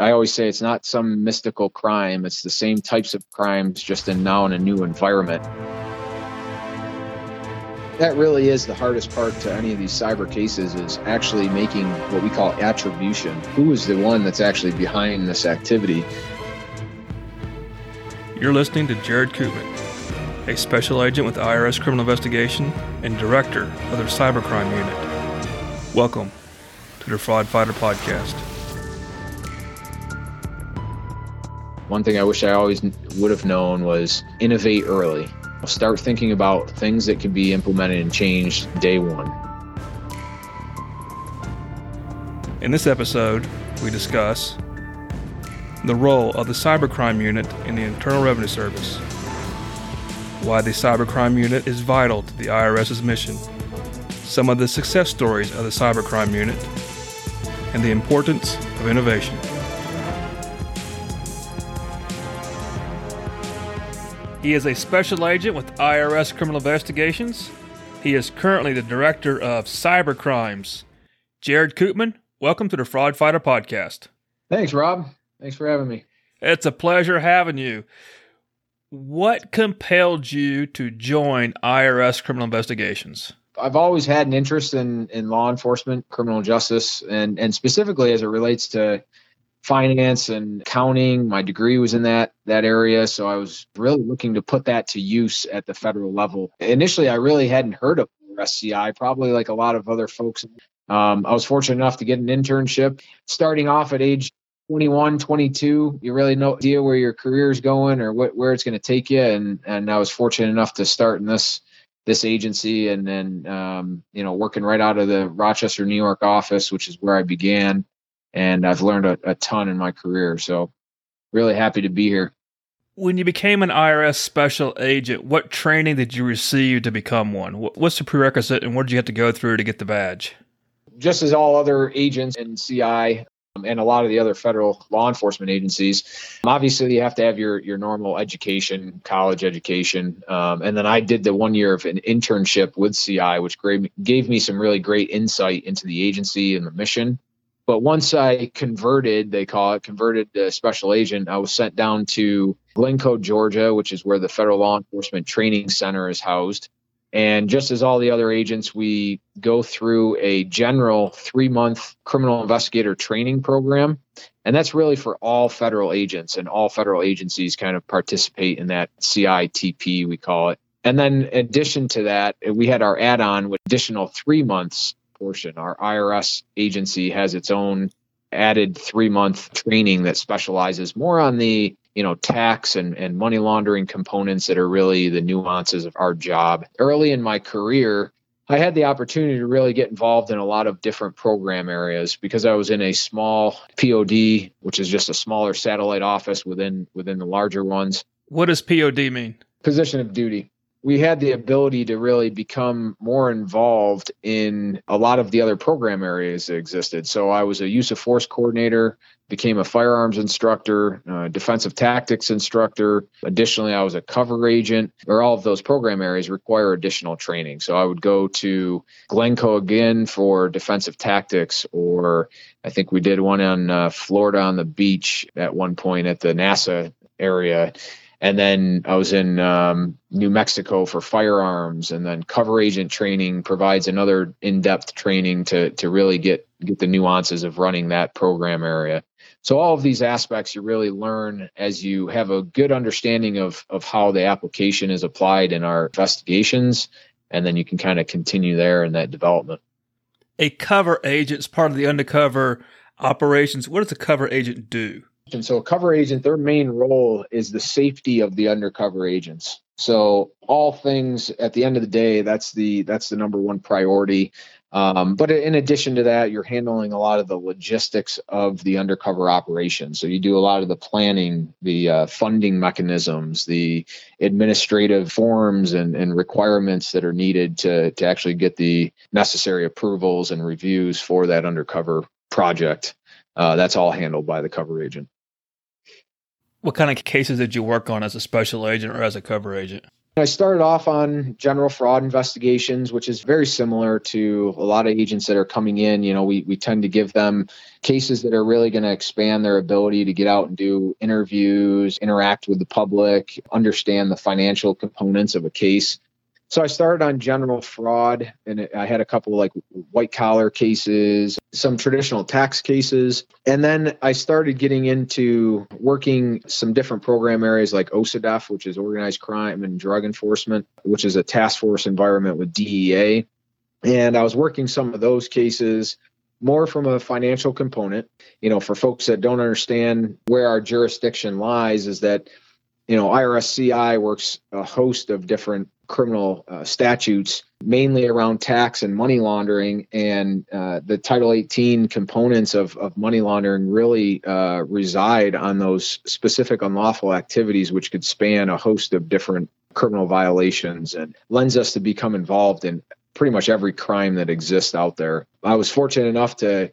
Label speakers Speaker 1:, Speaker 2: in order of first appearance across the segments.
Speaker 1: I always say it's not some mystical crime. It's the same types of crimes, just in now in a new environment. That really is the hardest part to any of these cyber cases is actually making what we call attribution. Who is the one that's actually behind this activity?
Speaker 2: You're listening to Jarod Koopman, a special agent with IRS Criminal Investigation and director of their cybercrime unit. Welcome to the Fraud Fighter Podcast.
Speaker 1: One thing I wish I always would have known was innovate early. Start thinking about things that can be implemented and changed day one.
Speaker 2: In this episode, we discuss the role of the Cybercrime Unit in the Internal Revenue Service, why the Cybercrime Unit is vital to the IRS's mission, some of the success stories of the Cybercrime Unit, and the importance of innovation. He is a special agent with IRS Criminal Investigations. He is currently the director of cyber crimes. Jarod Koopman, welcome to the Fraud Fighter Podcast.
Speaker 1: Thanks, Rob. Thanks for having me.
Speaker 2: It's a pleasure having you. What compelled you to join IRS Criminal Investigations?
Speaker 1: I've always had an interest in, in law enforcement, criminal justice, and, and specifically as it relates to finance and accounting. My degree was in that that area, so I was really looking to put that to use at the federal level. Initially, I really hadn't heard of SCI, probably like a lot of other folks. Um, I was fortunate enough to get an internship starting off at age 21, 22. You really no idea where your career is going or what, where it's going to take you. And and I was fortunate enough to start in this this agency and then um, you know working right out of the Rochester, New York office, which is where I began and I've learned a, a ton in my career. So really happy to be here.
Speaker 2: When you became an IRS special agent, what training did you receive to become one? What's the prerequisite and what did you have to go through to get the badge?
Speaker 1: Just as all other agents in CI, um, and a lot of the other federal law enforcement agencies. Obviously, you have to have your your normal education, college education, um, and then I did the one year of an internship with CI, which gave gave me some really great insight into the agency and the mission. But once I converted, they call it converted to special agent, I was sent down to Glynco, Georgia, which is where the Federal Law Enforcement Training Center is housed. And just as all the other agents, we go through a general three month criminal investigator training program. And that's really for all federal agents, and all federal agencies kind of participate in that CITP, we call it. And then, in addition to that, we had our add on with additional three months portion. Our IRS agency has its own added three month training that specializes more on the you know tax and, and money laundering components that are really the nuances of our job. Early in my career i had the opportunity to really get involved in a lot of different program areas because i was in a small pod which is just a smaller satellite office within within the larger ones.
Speaker 2: What does pod mean?
Speaker 1: Position of duty we had the ability to really become more involved in a lot of the other program areas that existed. So I was a use of force coordinator, became a firearms instructor, uh, defensive tactics instructor. Additionally, I was a cover agent. Or all of those program areas require additional training. So I would go to Glynco again for defensive tactics, or I think we did one on uh, Florida on the beach at one point at the NASA area and then I was in um, New Mexico for firearms, and then cover agent training provides another in-depth training to to really get get the nuances of running that program area. So all of these aspects you really learn as you have a good understanding of of how the application is applied in our investigations, and then you can kind of continue there in that development.
Speaker 2: A cover agent is part of the undercover operations. What does a cover agent do?
Speaker 1: And so, a cover agent, their main role is the safety of the undercover agents. So, all things at the end of the day, that's the that's the number one priority. Um, but in addition to that, you're handling a lot of the logistics of the undercover operation. So you do a lot of the planning, the uh, funding mechanisms, the administrative forms and, and requirements that are needed to to actually get the necessary approvals and reviews for that undercover project. Uh, that's all handled by the cover agent.
Speaker 2: What kind of cases did you work on as a special agent or as a cover agent?
Speaker 1: I started off on general fraud investigations, which is very similar to a lot of agents that are coming in. You know, we, we tend to give them cases that are really going to expand their ability to get out and do interviews, interact with the public, understand the financial components of a case. So I started on general fraud, and I had a couple like white collar cases, some traditional tax cases, and then I started getting into working some different program areas like OCDETF, which is organized crime and drug enforcement, which is a task force environment with DEA. And I was working some of those cases more from a financial component. You know, for folks that don't understand where our jurisdiction lies, is that you know, IRSCI works a host of different criminal uh, statutes, mainly around tax and money laundering. And uh, the Title 18 components of, of money laundering really uh, reside on those specific unlawful activities, which could span a host of different criminal violations and lends us to become involved in pretty much every crime that exists out there. I was fortunate enough to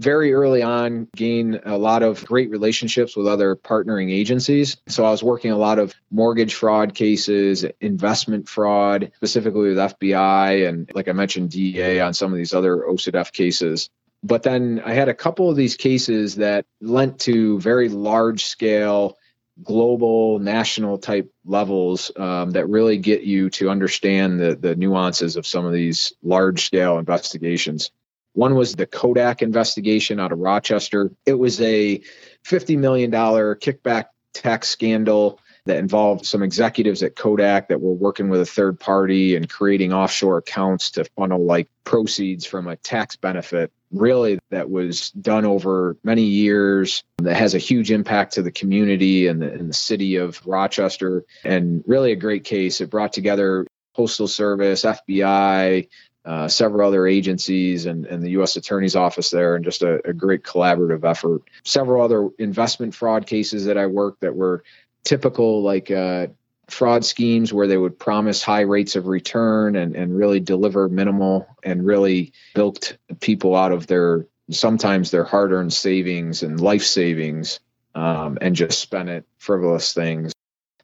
Speaker 1: very early on gain a lot of great relationships with other partnering agencies. So I was working a lot of mortgage fraud cases, investment fraud, specifically with FBI and like I mentioned DA on some of these other OCDETF cases. But then I had a couple of these cases that lent to very large scale global national type levels um, that really get you to understand the, the nuances of some of these large scale investigations one was the Kodak investigation out of Rochester. It was a $50 million kickback tax scandal that involved some executives at Kodak that were working with a third party and creating offshore accounts to funnel like proceeds from a tax benefit. Really, that was done over many years. That has a huge impact to the community and the, and the city of Rochester, and really a great case. It brought together Postal Service, FBI, uh, several other agencies and, and the U.S. Attorney's Office there, and just a, a, great collaborative effort. Several other investment fraud cases that I worked that were typical, like uh, fraud schemes where they would promise high rates of return and, and really deliver minimal and really bilked people out of their sometimes their hard earned savings and life savings um, and just spent it frivolous things.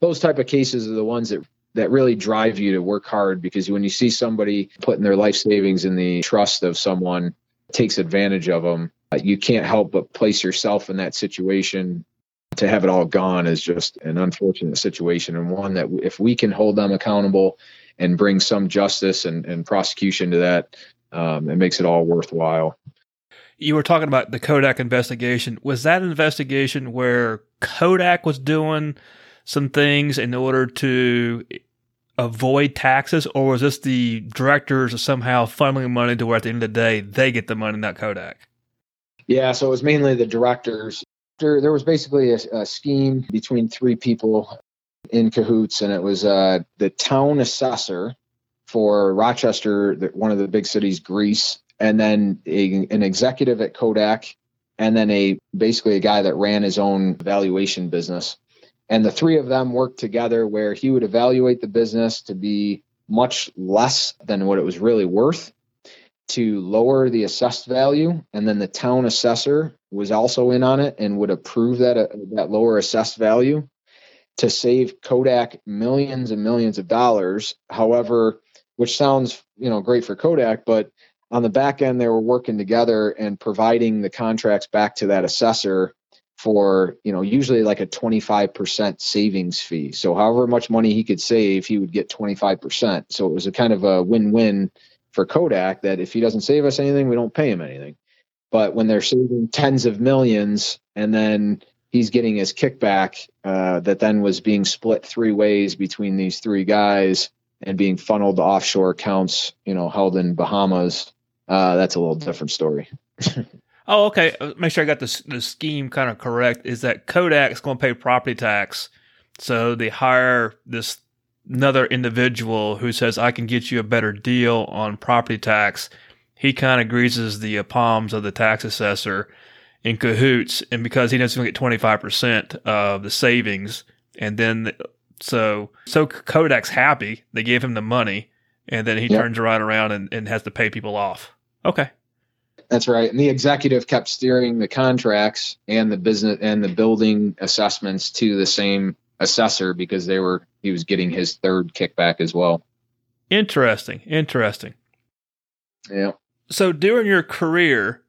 Speaker 1: Those type of cases are the ones that that really drive you to work hard because when you see somebody putting their life savings in the trust of someone takes advantage of them you can't help but place yourself in that situation. To have it all gone is just an unfortunate situation and one that if we can hold them accountable and bring some justice and, and prosecution to that um, it makes it all worthwhile.
Speaker 2: You were talking about the kodak investigation. Was that investigation where kodak was doing some things in order to avoid taxes, or was this the directors somehow funneling money to where at the end of the day they get the money, not Kodak?
Speaker 1: Yeah, so it was mainly the directors. There, there was basically a, a scheme between three people in cahoots, and it was uh, the town assessor for Rochester, one of the big cities, Greece, and then a, an executive at Kodak, and then a basically a guy that ran his own valuation business. And the three of them worked together where he would evaluate the business to be much less than what it was really worth to lower the assessed value. And then the town assessor was also in on it and would approve that, uh, that lower assessed value to save Kodak millions and millions of dollars. However, which sounds, you know, great for Kodak, but on the back end, they were working together and providing the contracts back to that assessor for you know usually like a 25% savings fee. So however much money he could save he would get 25% so it was a kind of a win-win for kodak that if he doesn't save us anything we don't pay him anything. But when they're saving tens of millions and then he's getting his kickback uh, that then was being split three ways between these three guys and being funneled to offshore accounts you know held in bahamas uh, that's a little different story
Speaker 2: Oh, okay. Uh, make sure I got the the scheme kind of correct. Is that Kodak's going to pay property tax, so they hire this another individual who says I can get you a better deal on property tax. He kind of greases the palms of the tax assessor in cahoots, and because he knows he's going to get twenty five percent of the savings, and then so so Kodak's happy. They gave him the money, and then he yep. turns right around and, and has to pay people off. Okay.
Speaker 1: That's right. And the executive kept steering the contracts and the business and the building assessments to the same assessor because they were he was getting his third kickback as well.
Speaker 2: Interesting. Interesting.
Speaker 1: Yeah.
Speaker 2: So during your career,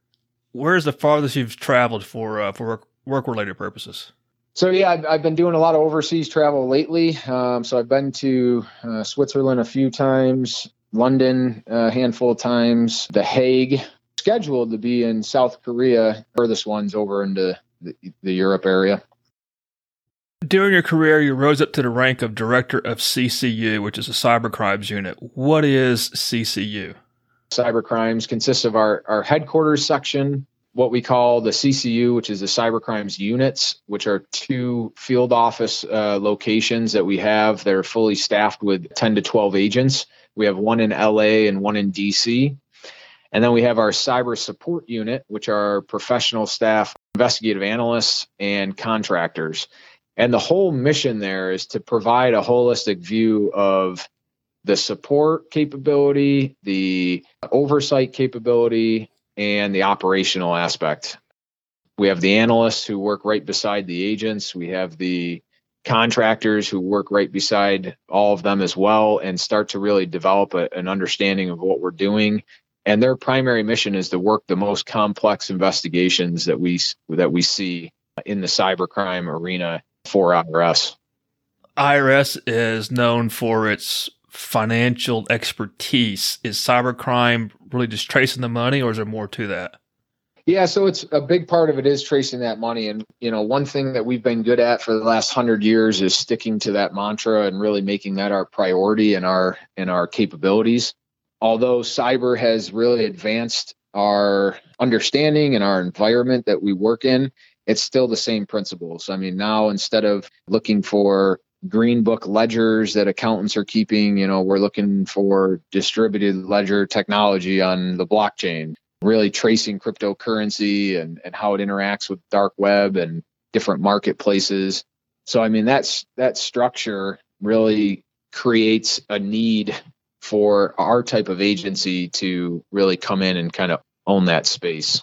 Speaker 2: where's the farthest you've traveled for uh, for work related purposes?
Speaker 1: So yeah, I've, I've, been doing a lot of overseas travel lately. Um, so I've been to uh, Switzerland a few times, London a handful of times, The Hague. Scheduled to be in South Korea. Furthest one's over into the, the Europe area.
Speaker 2: During your career, you rose up to the rank of director of CCU, which is a cyber crimes unit. What is CCU?
Speaker 1: Cyber crimes consists of our, our headquarters section, what we call the CCU, which is the cyber crimes units, which are two field office uh, locations that we have. They're fully staffed with 10 to 12 agents. We have one in LA and one in DC. And then we have our cyber support unit, which are professional staff, investigative analysts, and contractors. And the whole mission there is to provide a holistic view of the support capability, the oversight capability, and the operational aspect. We have the analysts who work right beside the agents. We have the contractors who work right beside all of them as well and start to really develop a, an understanding of what we're doing and their primary mission is to work the most complex investigations that we that we see in the cybercrime arena for IRS.
Speaker 2: IRS is known for its financial expertise. Is cybercrime really just tracing the money, or is there more to that?
Speaker 1: Yeah, so it's a big part of it is tracing that money, and you know, one thing that we've been good at for the last hundred years is sticking to that mantra and really making that our priority and our in our capabilities. Although cyber has really advanced our understanding and our environment that we work in, it's still the same principles. I mean, now instead of looking for green book ledgers that accountants are keeping. You know, we're looking for distributed ledger technology on the blockchain, really tracing cryptocurrency and, and how it interacts with dark web and different marketplaces. So I mean that's that structure really creates a need for our type of agency to really come in and kind of own that space.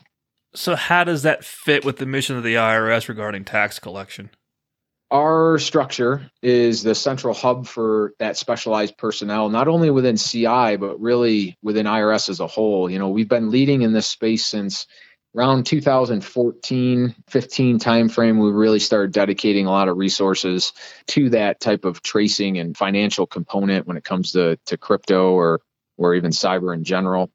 Speaker 2: So how does that fit with the mission of the IRS regarding tax collection?
Speaker 1: our structure is the central hub for that specialized personnel, not only within CI, but really within IRS as a whole. You know, we've been leading in this space since around 2014 15 timeframe we really started dedicating a lot of resources to that type of tracing and financial component when it comes to, to crypto or or even cyber in general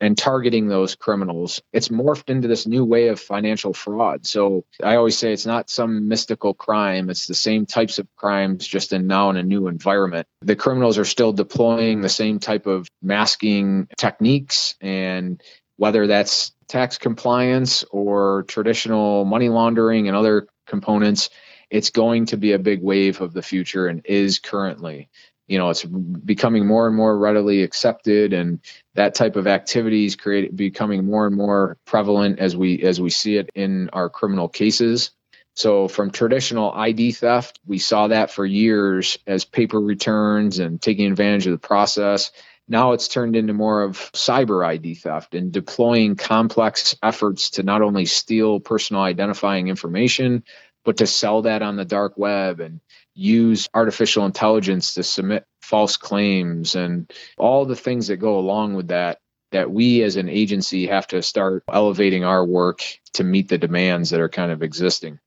Speaker 1: and targeting those criminals. It's morphed into this new way of financial fraud. So I always say it's not some mystical crime. It's the same types of crimes, just in now in a new environment. The criminals are still deploying the same type of masking techniques and whether that's tax compliance or traditional money laundering and other components, it's going to be a big wave of the future and is currently. You know it's becoming more and more readily accepted and that type of activities create becoming more and more prevalent as we as we see it in our criminal cases. So from traditional id theft we saw that for years as paper returns and taking advantage of the process now it's turned into more of cyber id theft and deploying complex efforts to not only steal personal identifying information but to sell that on the dark web and use artificial intelligence to submit false claims and all the things that go along with that that we as an agency have to start elevating our work to meet the demands that are kind of existing.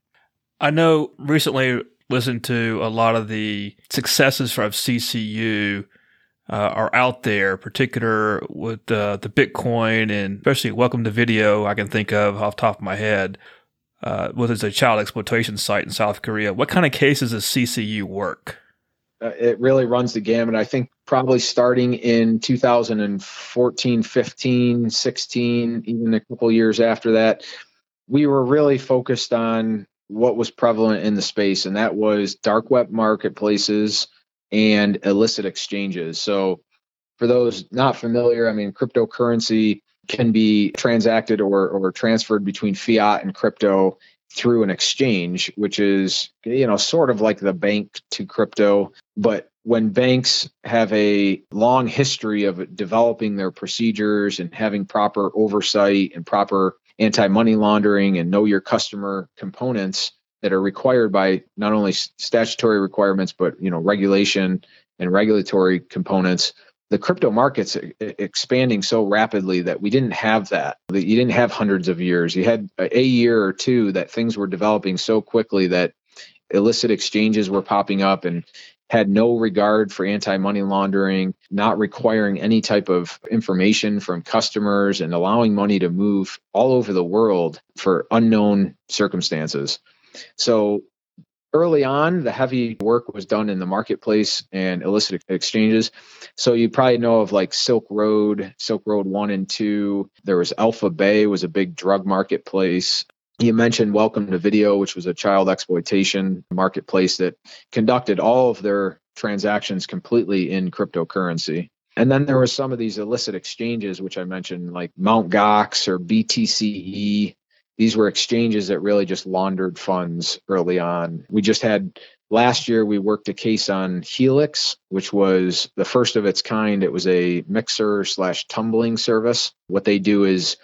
Speaker 2: I know recently listened to a lot of the successes of CCU uh, are out there, particular with uh, the Bitcoin and especially Welcome to Video. I can think of off top of my head uh, whether it's a child exploitation site in South Korea. What kind of cases does CCU work?
Speaker 1: Uh, it really runs the gamut. I think probably starting in 2014, 15, 16, even a couple years after that, we were really focused on what was prevalent in the space, and that was dark web marketplaces and illicit exchanges. So, for those not familiar, I mean, cryptocurrency can be transacted or, or transferred between fiat and crypto through an exchange, which is, you know, sort of like the bank to crypto. But when banks have a long history of developing their procedures and having proper oversight and proper anti money laundering and know your customer components, that are required by not only statutory requirements but you know regulation and regulatory components the crypto markets expanding so rapidly that we didn't have that that you didn't have hundreds of years you had a year or two that things were developing so quickly that illicit exchanges were popping up and had no regard for anti money laundering, not requiring any type of information from customers, and allowing money to move all over the world for unknown circumstances. So early on, the heavy work was done in the marketplace and illicit exchanges. So you probably know of like Silk Road, Silk Road 1 and 2. There was Alpha Bay was a big drug marketplace. You mentioned Welcome to Video, which was a child exploitation marketplace that conducted all of their transactions completely in cryptocurrency. And then there were some of these illicit exchanges, which I mentioned, like Mt. Gox or BTCE, these were exchanges that really just laundered funds early on. We just had last year we worked a case on Helix, which was the first of its kind. It was a mixer slash tumbling service. What they do is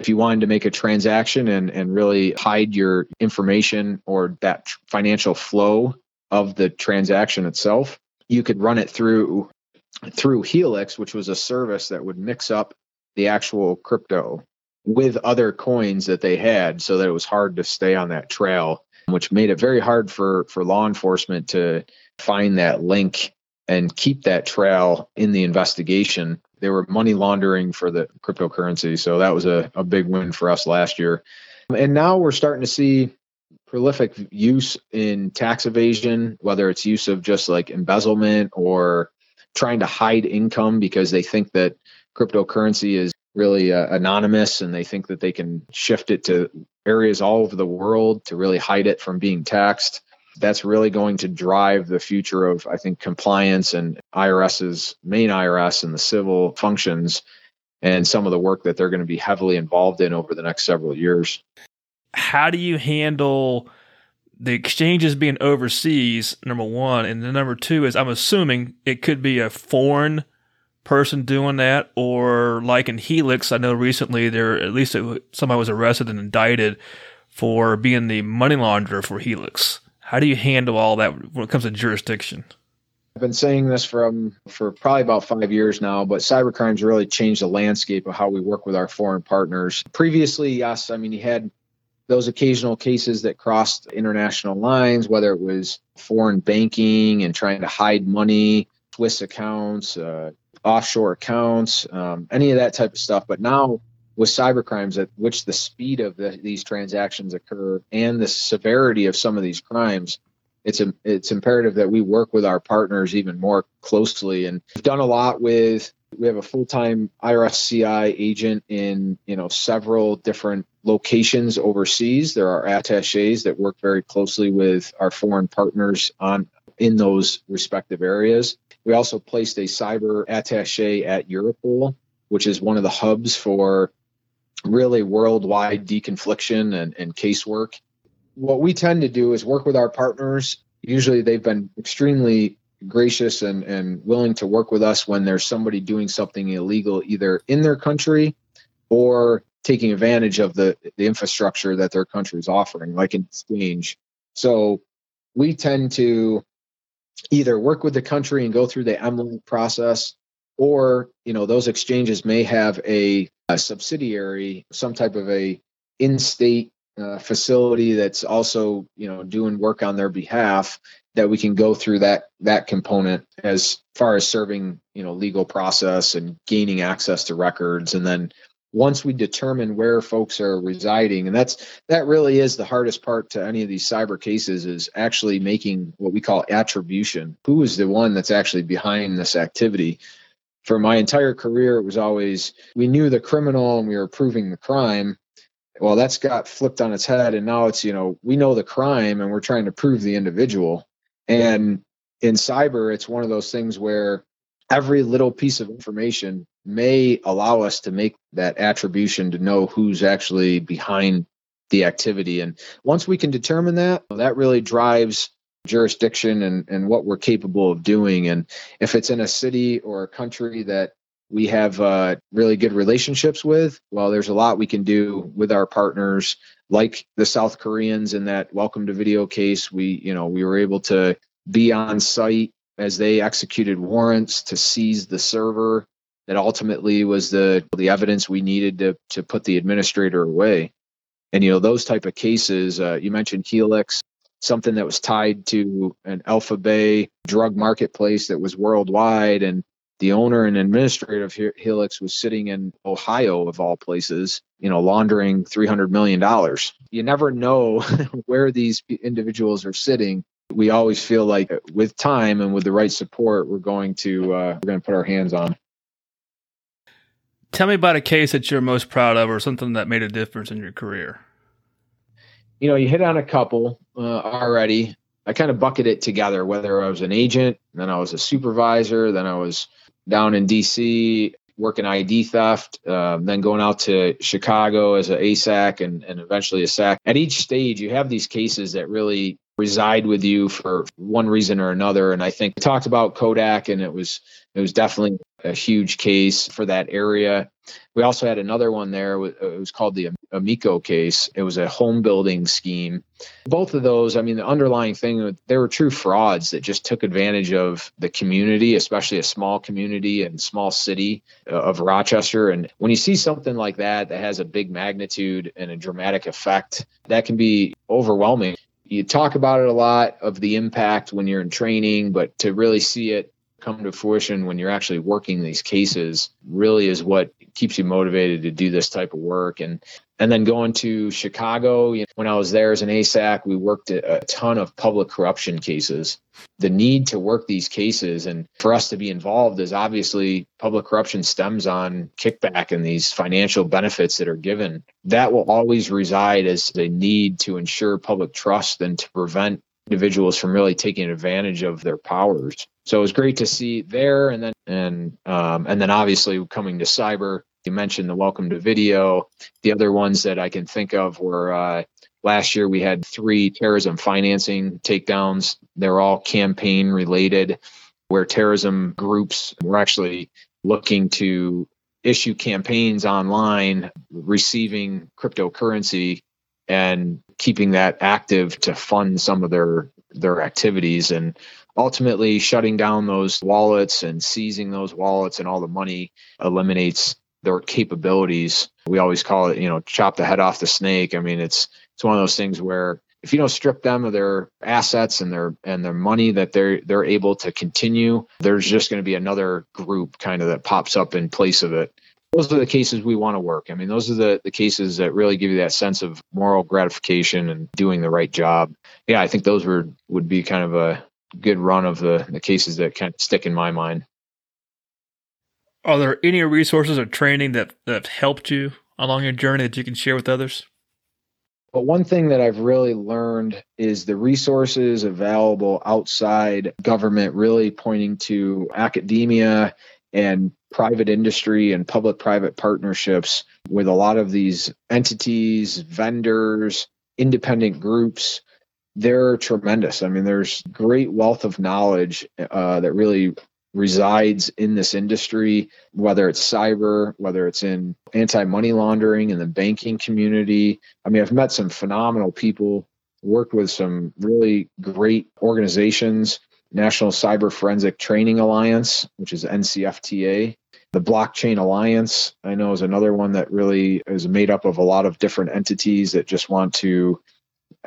Speaker 1: if you wanted to make a transaction and, and really hide your information or that financial flow of the transaction itself, you could run it through through Helix, which was a service that would mix up the actual crypto with other coins that they had so that it was hard to stay on that trail which made it very hard for for law enforcement to find that link and keep that trail in the investigation. They were money laundering for the cryptocurrency so that was a, a big win for us last year. And now we're starting to see prolific use in tax evasion whether it's use of just like embezzlement or trying to hide income because they think that cryptocurrency is really uh, anonymous and they think that they can shift it to areas all over the world to really hide it from being taxed. That's really going to drive the future of, I think, compliance and IRS's main IRS and the civil functions and some of the work that they're going to be heavily involved in over the next several years.
Speaker 2: How do you handle the exchanges being overseas, number one? And the number two is I'm assuming it could be a foreign person doing that, or like in Helix, I know recently there at least it, somebody was arrested and indicted for being the money launderer for Helix. How do you handle all that when it comes to jurisdiction?
Speaker 1: I've been saying this from for probably about five years now, but cybercrimes really changed the landscape of how we work with our foreign partners. Previously, yes, I mean you had those occasional cases that crossed international lines, whether it was foreign banking and trying to hide money, Swiss accounts, uh, offshore accounts, um, any of that type of stuff. But now with cyber crimes, at which the speed of the, these transactions occur and the severity of some of these crimes, it's a, it's imperative that we work with our partners even more closely. And we've done a lot with. We have a full-time IRSCI agent in you know several different locations overseas. There are attaches that work very closely with our foreign partners on in those respective areas. We also placed a cyber attache at Europol, which is one of the hubs for really worldwide deconfliction and, and casework. What we tend to do is work with our partners. Usually they've been extremely gracious and, and willing to work with us when there's somebody doing something illegal either in their country or taking advantage of the, the infrastructure that their country is offering, like in exchange. So we tend to either work with the country and go through the MLAT process, or you know those exchanges may have a, a subsidiary, some type of a in-state uh, facility that's also you know doing work on their behalf that we can go through that that component as far as serving you know legal process and gaining access to records and then once we determine where folks are residing. And that's that really is the hardest part to any of these cyber cases is actually making what we call attribution. Who is the one that's actually behind this activity? For my entire career it was always we knew the criminal and we were proving the crime. Well that's got flipped on its head and now it's you know we know the crime and we're trying to prove the individual. And in cyber it's one of those things where every little piece of information may allow us to make that attribution to know who's actually behind the activity. And once we can determine that, that really drives jurisdiction and, and what we're capable of doing. And if it's in a city or a country that we have uh, really good relationships with. Well, there's a lot we can do with our partners, like the South Koreans in that welcome to video case. We, you know, we were able to be on site as they executed warrants to seize the server that ultimately was the the evidence we needed to to put the administrator away. And you know those type of cases. Uh, you mentioned Helix, something that was tied to an Alpha Bay drug marketplace that was worldwide, and the owner and administrator of Helix was sitting in Ohio, of all places, you know, laundering $300 million. You never know where these individuals are sitting. We always feel like with time and with the right support, we're going to uh, we're going to put our hands on.
Speaker 2: Tell me about a case that you're most proud of, or something that made a difference in your career.
Speaker 1: You know, you hit on a couple uh, already. I kind of bucket it together. Whether I was an agent, then I was a supervisor, then I was down in DC working ID theft, uh, then going out to Chicago as an ASAC and, and eventually a SAC. At each stage, you have these cases that really reside with you for one reason or another. And I think we talked about Kodak, and it was it was definitely a huge case for that area. We also had another one there. It was called the Amico case. It was a home building scheme. Both of those, I mean, the underlying thing, they were true frauds that just took advantage of the community, especially a small community and small city uh, of Rochester. And when you see something like that that has a big magnitude and a dramatic effect, that can be overwhelming you talk about it a lot of the impact when you're in training, but to really see it come to fruition when you're actually working these cases really is what keeps you motivated to do this type of work. And and then going to chicago you know, when i was there as an asac we worked a, a ton of public corruption cases. The need to work these cases and for us to be involved is obviously public corruption stems on kickback and these financial benefits that are given. That will always reside as the need to ensure public trust and to prevent individuals from really taking advantage of their powers. So it was great to see there, and then and um, and then obviously coming to cyber. You mentioned the welcome to video. The other ones that I can think of were uh, last year we had three terrorism financing takedowns. They're all campaign related, where terrorism groups were actually looking to issue campaigns online receiving cryptocurrency and keeping that active to fund some of their their activities and ultimately shutting down those wallets and seizing those wallets and all the money eliminates their capabilities we always call it you know chop the head off the snake i mean it's it's one of those things where if you don't strip them of their assets and their and their money that they're they're able to continue there's just going to be another group kind of that pops up in place of it those are the cases we want to work. I mean, those are the, the cases that really give you that sense of moral gratification and doing the right job. Yeah, I think those were would be kind of a good run of the, the cases that kind of stick in my mind.
Speaker 2: Are there any resources or training that, that have helped you along your journey that you can share with others?
Speaker 1: But one thing that I've really learned is the resources available outside government really pointing to academia and private industry and public private partnerships with a lot of these entities, vendors, independent groups. They're tremendous. I mean, there's great wealth of knowledge uh, that really resides in this industry, whether it's cyber, whether it's in anti money laundering in the banking community. I mean, I've met some phenomenal people, worked with some really great organizations National Cyber Forensic Training Alliance, which is NCFTA. The Blockchain Alliance, I know, is another one that really is made up of a lot of different entities that just want to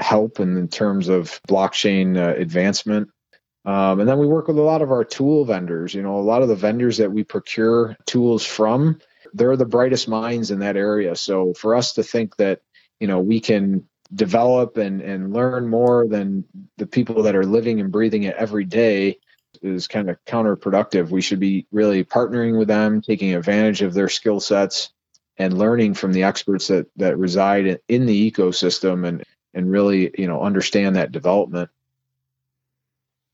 Speaker 1: help in, in terms of blockchain uh, advancement. Um, and then we work with a lot of our tool vendors. You know, a lot of the vendors that we procure tools from, they're the brightest minds in that area. So for us to think that, you know, we can develop and, and learn more than the people that are living and breathing it every day is kind of counterproductive. We should be really partnering with them, taking advantage of their skill sets and learning from the experts that, that reside in the ecosystem and, and really, you know, understand that development.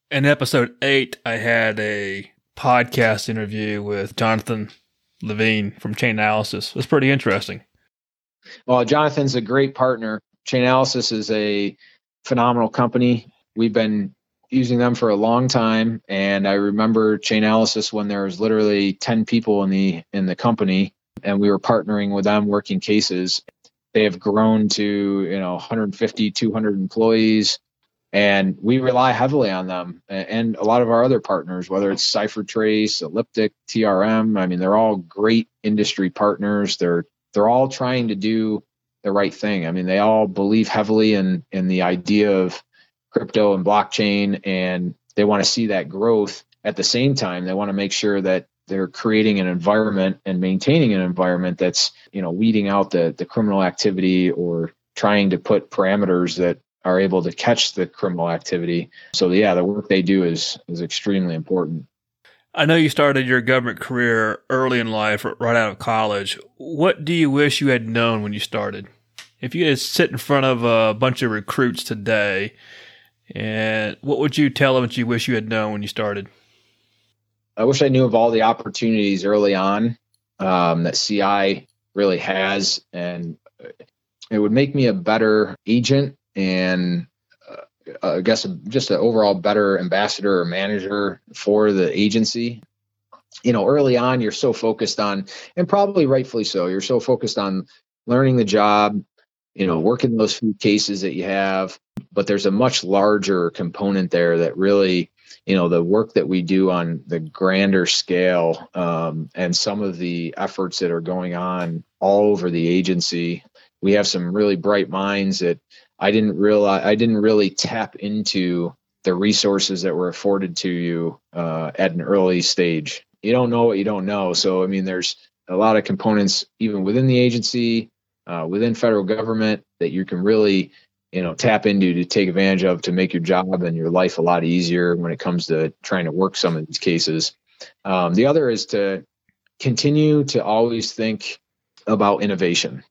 Speaker 2: In episode eight, I had a podcast interview with Jonathan Levin from Chainalysis. It was pretty interesting.
Speaker 1: Well, Jonathan's a great partner. Chainalysis is a phenomenal company. We've been using them for a long time, and I remember Chainalysis when there was literally ten people in the in the company, and we were partnering with them working cases. They have grown to you know 150, 200 employees, and we rely heavily on them and a lot of our other partners, whether it's CipherTrace, Elliptic, TRM. I mean, they're all great industry partners. They're they're all trying to do the right thing. I mean, they all believe heavily in in the idea of crypto and blockchain, and they want to see that growth. At the same time, they want to make sure that they're creating an environment and maintaining an environment that's you know weeding out the the criminal activity or trying to put parameters that are able to catch the criminal activity. So yeah, the work they do is is extremely important.
Speaker 2: I know you started your government career early in life, right out of college. What do you wish you had known when you started? If you had sit in front of a bunch of recruits today, and what would you tell them that you wish you had known when you started?
Speaker 1: I wish I knew of all the opportunities early on um, that CI really has, and it would make me a better agent and uh, I guess just an overall better ambassador or manager for the agency. You know, early on, you're so focused on, and probably rightfully so, you're so focused on learning the job, you know, working those few cases that you have. But there's a much larger component there that really, you know, the work that we do on the grander scale um, and some of the efforts that are going on all over the agency. We have some really bright minds that I didn't realize I didn't really tap into the resources that were afforded to you uh, at an early stage. You don't know what you don't know. So I mean, there's a lot of components even within the agency, uh, within federal government that you can really you know tap into to take advantage of to make your job and your life a lot easier when it comes to trying to work some of these cases. Um, the other is to continue to always think about innovation.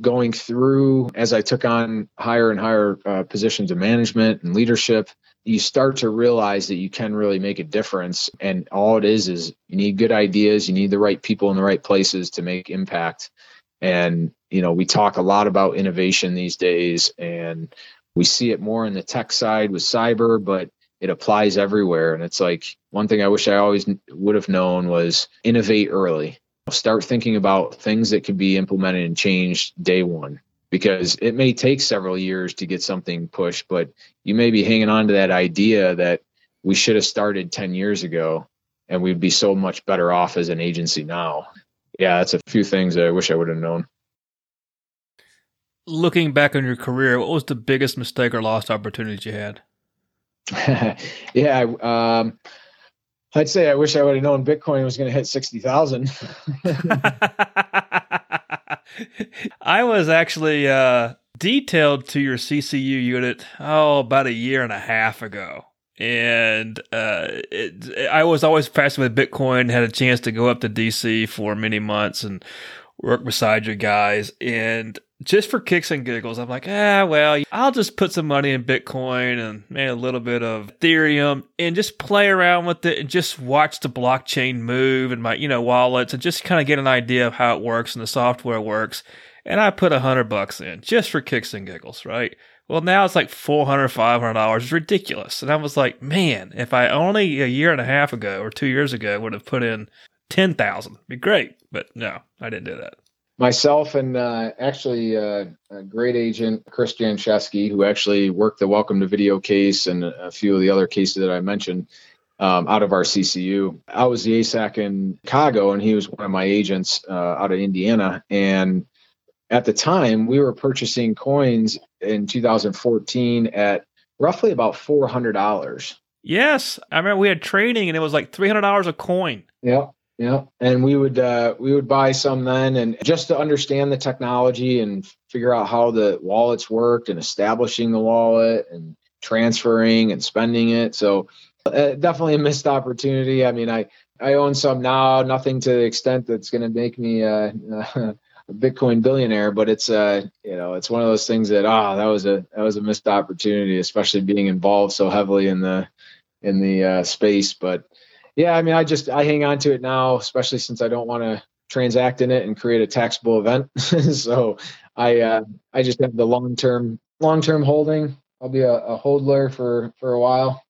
Speaker 1: Going through as I took on higher and higher uh, positions of management and leadership, you start to realize that you can really make a difference. And all it is is you need good ideas, you need the right people in the right places to make impact. And, you know, we talk a lot about innovation these days, and we see it more in the tech side with cyber, but it applies everywhere. And it's like one thing I wish I always would have known was innovate early. Start thinking about things that could be implemented and changed day one because it may take several years to get something pushed but you may be hanging on to that idea that we should have started 10 years ago and we'd be so much better off as an agency now. Yeah that's a few things that i wish i would have known
Speaker 2: looking back on your career what was the biggest mistake or lost opportunity you had
Speaker 1: yeah um, I'd say I wish I would have known Bitcoin was going to hit 60,000.
Speaker 2: I was actually uh, detailed to your CCU unit, oh, about a year and a half ago. And uh, it, I was always fascinated with Bitcoin, had a chance to go up to DC for many months and work beside your guys. And just for kicks and giggles, I'm like, ah, well, I'll just put some money in Bitcoin and maybe a little bit of Ethereum and just play around with it and just watch the blockchain move and my, you know, wallets and just kind of get an idea of how it works and the software works. And I put a hundred bucks in just for kicks and giggles, right? Well, now it's like 400 $500. It's ridiculous. And I was like, man, if I only a year and a half ago or two years ago would have put in 10,000, be great. But no, I didn't do that
Speaker 1: myself and uh, actually uh, a great agent Chris Janczewski, who actually worked the Welcome to Video case and a few of the other cases that I mentioned um, out of our CCU. I was the ASAC in Chicago, and he was one of my agents uh, out of Indiana. And at the time, we were purchasing coins in 2014 at roughly about four hundred dollars.
Speaker 2: Yes, I remember we had training, and it was like three hundred dollars a coin.
Speaker 1: Yeah, yeah, and we would uh, we would buy some then, and just to understand the technology and figure out how the wallets worked, and establishing the wallet, and transferring and spending it. So uh, definitely a missed opportunity. I mean, I I own some now, nothing to the extent that's going to make me a Bitcoin billionaire, but it's uh you know it's one of those things that ah oh, that was a that was a missed opportunity, especially being involved so heavily in the in the uh, space, but yeah, I mean, I just I hang on to it now, especially since I don't want to transact in it and create a taxable event. so I uh, I just have the long term long term holding. I'll be a, a hodler for for a while.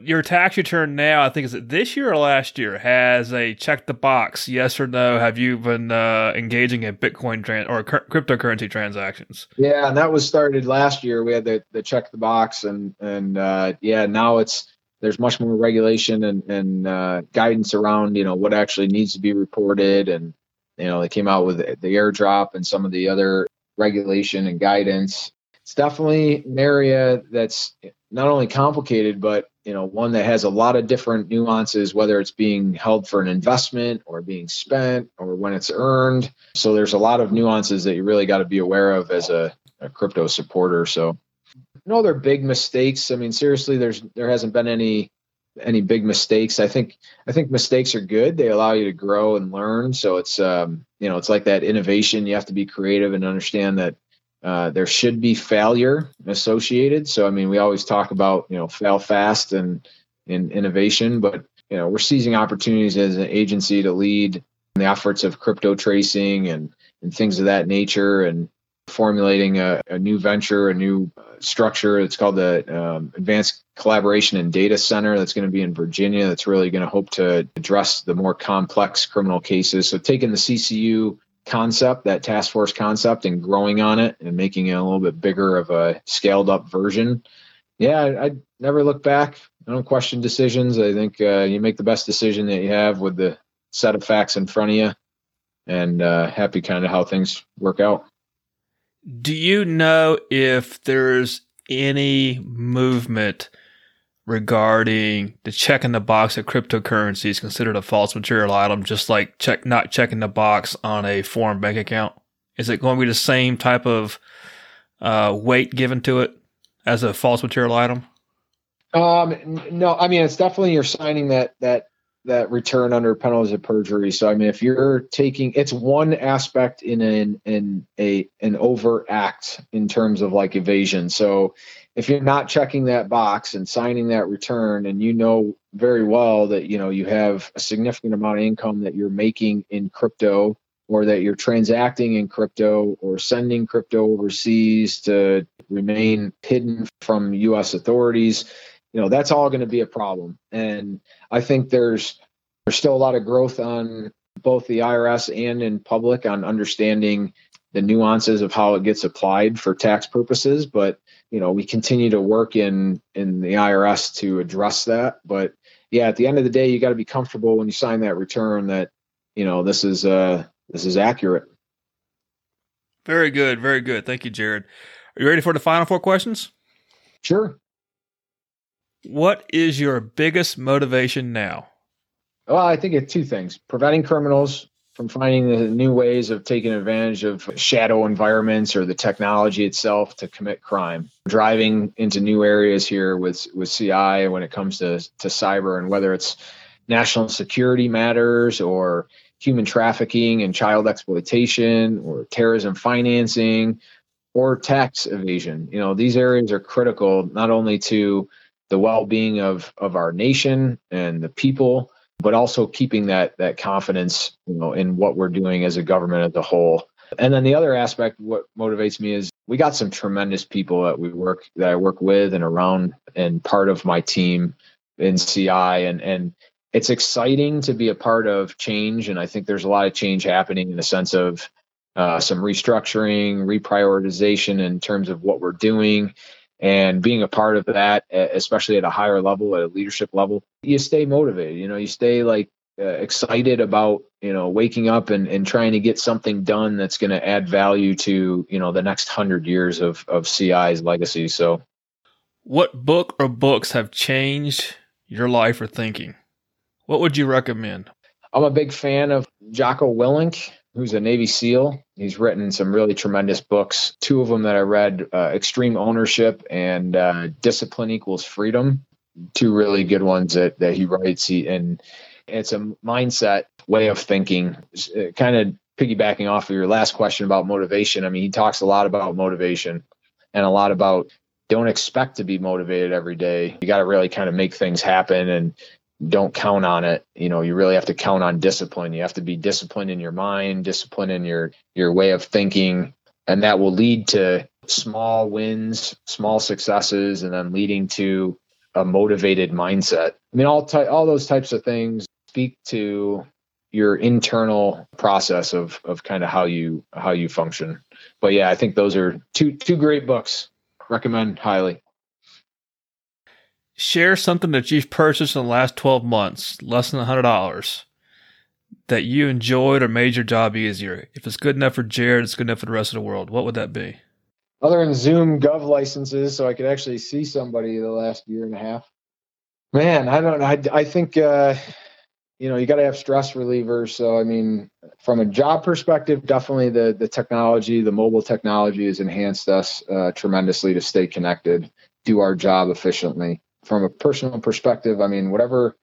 Speaker 2: Your tax return now, I think, is it this year or last year, has a check the box, yes or no. Have you been uh, engaging in Bitcoin trans- or cryptocurrency transactions?
Speaker 1: Yeah, and that was started last year. We had the, the check the box, and and uh, yeah, now it's there's much more regulation and and uh, guidance around you know what actually needs to be reported, and you know they came out with the airdrop and some of the other regulation and guidance. It's definitely an area that's not only complicated, but you know one that has a lot of different nuances, whether it's being held for an investment or being spent or when it's earned. So there's a lot of nuances that you really got to be aware of as a, a crypto supporter. So no other big mistakes. I mean, seriously, there's there hasn't been any any big mistakes. I think I think mistakes are good. They allow you to grow and learn. So it's um, you know it's like that innovation. You have to be creative and understand that uh, there should be failure associated. So I mean, we always talk about you know fail fast and in innovation, but you know we're seizing opportunities as an agency to lead the efforts of crypto tracing and and things of that nature and formulating a, a new venture, a new structure. It's called the um, Advanced Collaboration and Data Center. That's going to be in Virginia. That's really going to hope to address the more complex criminal cases. So taking the CCU concept, that task force concept, and growing on it and making it a little bit bigger of a scaled up version. Yeah, I, I never look back. I don't question decisions. I think uh, you make the best decision that you have with the set of facts in front of you, and uh, happy kind of how things work out.
Speaker 2: Do you know if there's any movement regarding the check in the box that cryptocurrency is considered a false material item, just like check not checking the box on a foreign bank account? Is it going to be the same type of uh, weight given to it as a false material item?
Speaker 1: Um, no, I mean it's definitely you're signing that that that return under penalties of perjury. So I mean, if you're taking, it's one aspect in an in a an overt act in terms of like evasion. So if you're not checking that box and signing that return, and you know very well that you know you have a significant amount of income that you're making in crypto, or that you're transacting in crypto, or sending crypto overseas to remain hidden from U.S. authorities you know that's all going to be a problem. And i think there's there's still a lot of growth on both the irs and in public on understanding the nuances of how it gets applied for tax purposes. But you know we continue to work in in the irs to address that. But yeah at the end of the day you got to be comfortable when you sign that return that you know this is uh this is accurate.
Speaker 2: Very good very good. Thank you Jarod. Are you ready for the final four questions?
Speaker 1: Sure
Speaker 2: what is your biggest motivation now?
Speaker 1: Well, I think it's two things preventing criminals from finding the new ways of taking advantage of shadow environments or the technology itself to commit crime. Driving into new areas here with, with CI when it comes to, to cyber and whether it's national security matters or human trafficking and child exploitation or terrorism financing or tax evasion. You know, these areas are critical not only to the well-being of of our nation and the people but also keeping that that confidence you know in what we're doing as a government as a whole. And then the other aspect what motivates me is we got some tremendous people that we work that I work with and around and part of my team in CI and and it's exciting to be a part of change. And I think there's a lot of change happening in the sense of uh, some restructuring, reprioritization in terms of what we're doing, and being a part of that especially at a higher level at a leadership level you stay motivated you know you stay like uh, excited about you know waking up and, and trying to get something done that's going to add value to you know the next hundred years of of ci's legacy. So
Speaker 2: what book or books have changed your life or thinking? What would you recommend?
Speaker 1: I'm a big fan of jocko willink who's a Navy SEAL. He's written some really tremendous books. Two of them that I read uh, Extreme Ownership and uh, Discipline Equals Freedom. Two really good ones that, that he writes. He, and it's a mindset way of thinking, uh, kind of piggybacking off of your last question about motivation. I mean, he talks a lot about motivation and a lot about don't expect to be motivated every day. You got to really kind of make things happen and don't count on it you know you really have to count on discipline you have to be disciplined in your mind discipline in your your way of thinking and that will lead to small wins small successes and then leading to a motivated mindset. I mean, all ty- all those types of things speak to your internal process of of kind of how you how you function. But yeah, I think those are two two great books. Recommend highly.
Speaker 2: Share something that you've purchased in the last 12 months, less than $100, that you enjoyed or made your job easier. If it's good enough for Jarod, it's good enough for the rest of the world. What would that be?
Speaker 1: Other than Zoom Gov licenses, so I could actually see somebody the last year and a half. Man, I don't. I, I think, uh, you know, you got to have stress relievers. So, I mean, from a job perspective, definitely the the technology, the mobile technology has enhanced us uh, tremendously to stay connected, do our job efficiently. From a personal perspective, I mean, whatever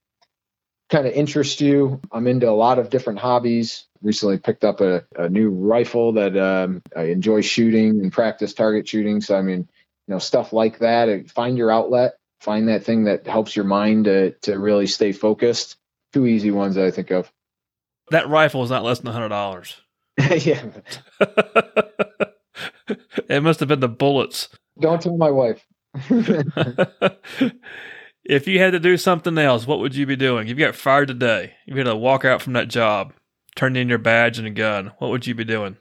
Speaker 1: kind of interests you, I'm into a lot of different hobbies. Recently picked up a, a new rifle that um, I enjoy shooting and practice target shooting. So, I mean, you know, stuff like that. Find your outlet, find that thing that helps your mind to to really stay focused two easy ones that I think of.
Speaker 2: That rifle is not less than hundred dollars.
Speaker 1: yeah.
Speaker 2: it must have been the bullets.
Speaker 1: Don't tell my wife.
Speaker 2: if you had to do something else, what would you be doing? If you got fired today, you had to walk out from that job, turn in your badge and a gun. What would you be doing?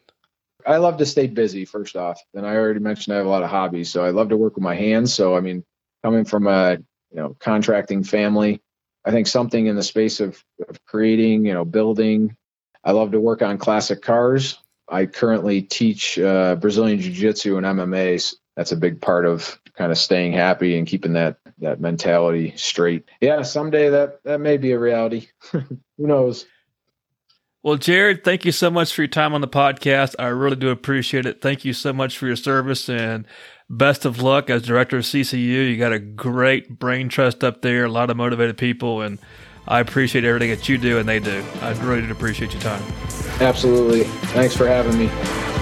Speaker 1: I love to stay busy. First off, and I already mentioned I have a lot of hobbies, so I love to work with my hands. So I mean, coming from a you know contracting family, I think something in the space of, of creating, you know, building. I love to work on classic cars. I currently teach uh, Brazilian Jiu Jitsu and MMA. That's a big part of kind of staying happy and keeping that that mentality straight. Yeah, someday that that may be a reality. Who knows?
Speaker 2: Well, Jarod, thank you so much for your time on the podcast. I really do appreciate it. Thank you so much for your service and best of luck as director of CCU. You got a great brain trust up there, a lot of motivated people, and I appreciate everything that you do and they do. I really do appreciate your time.
Speaker 1: Absolutely. Thanks for having me.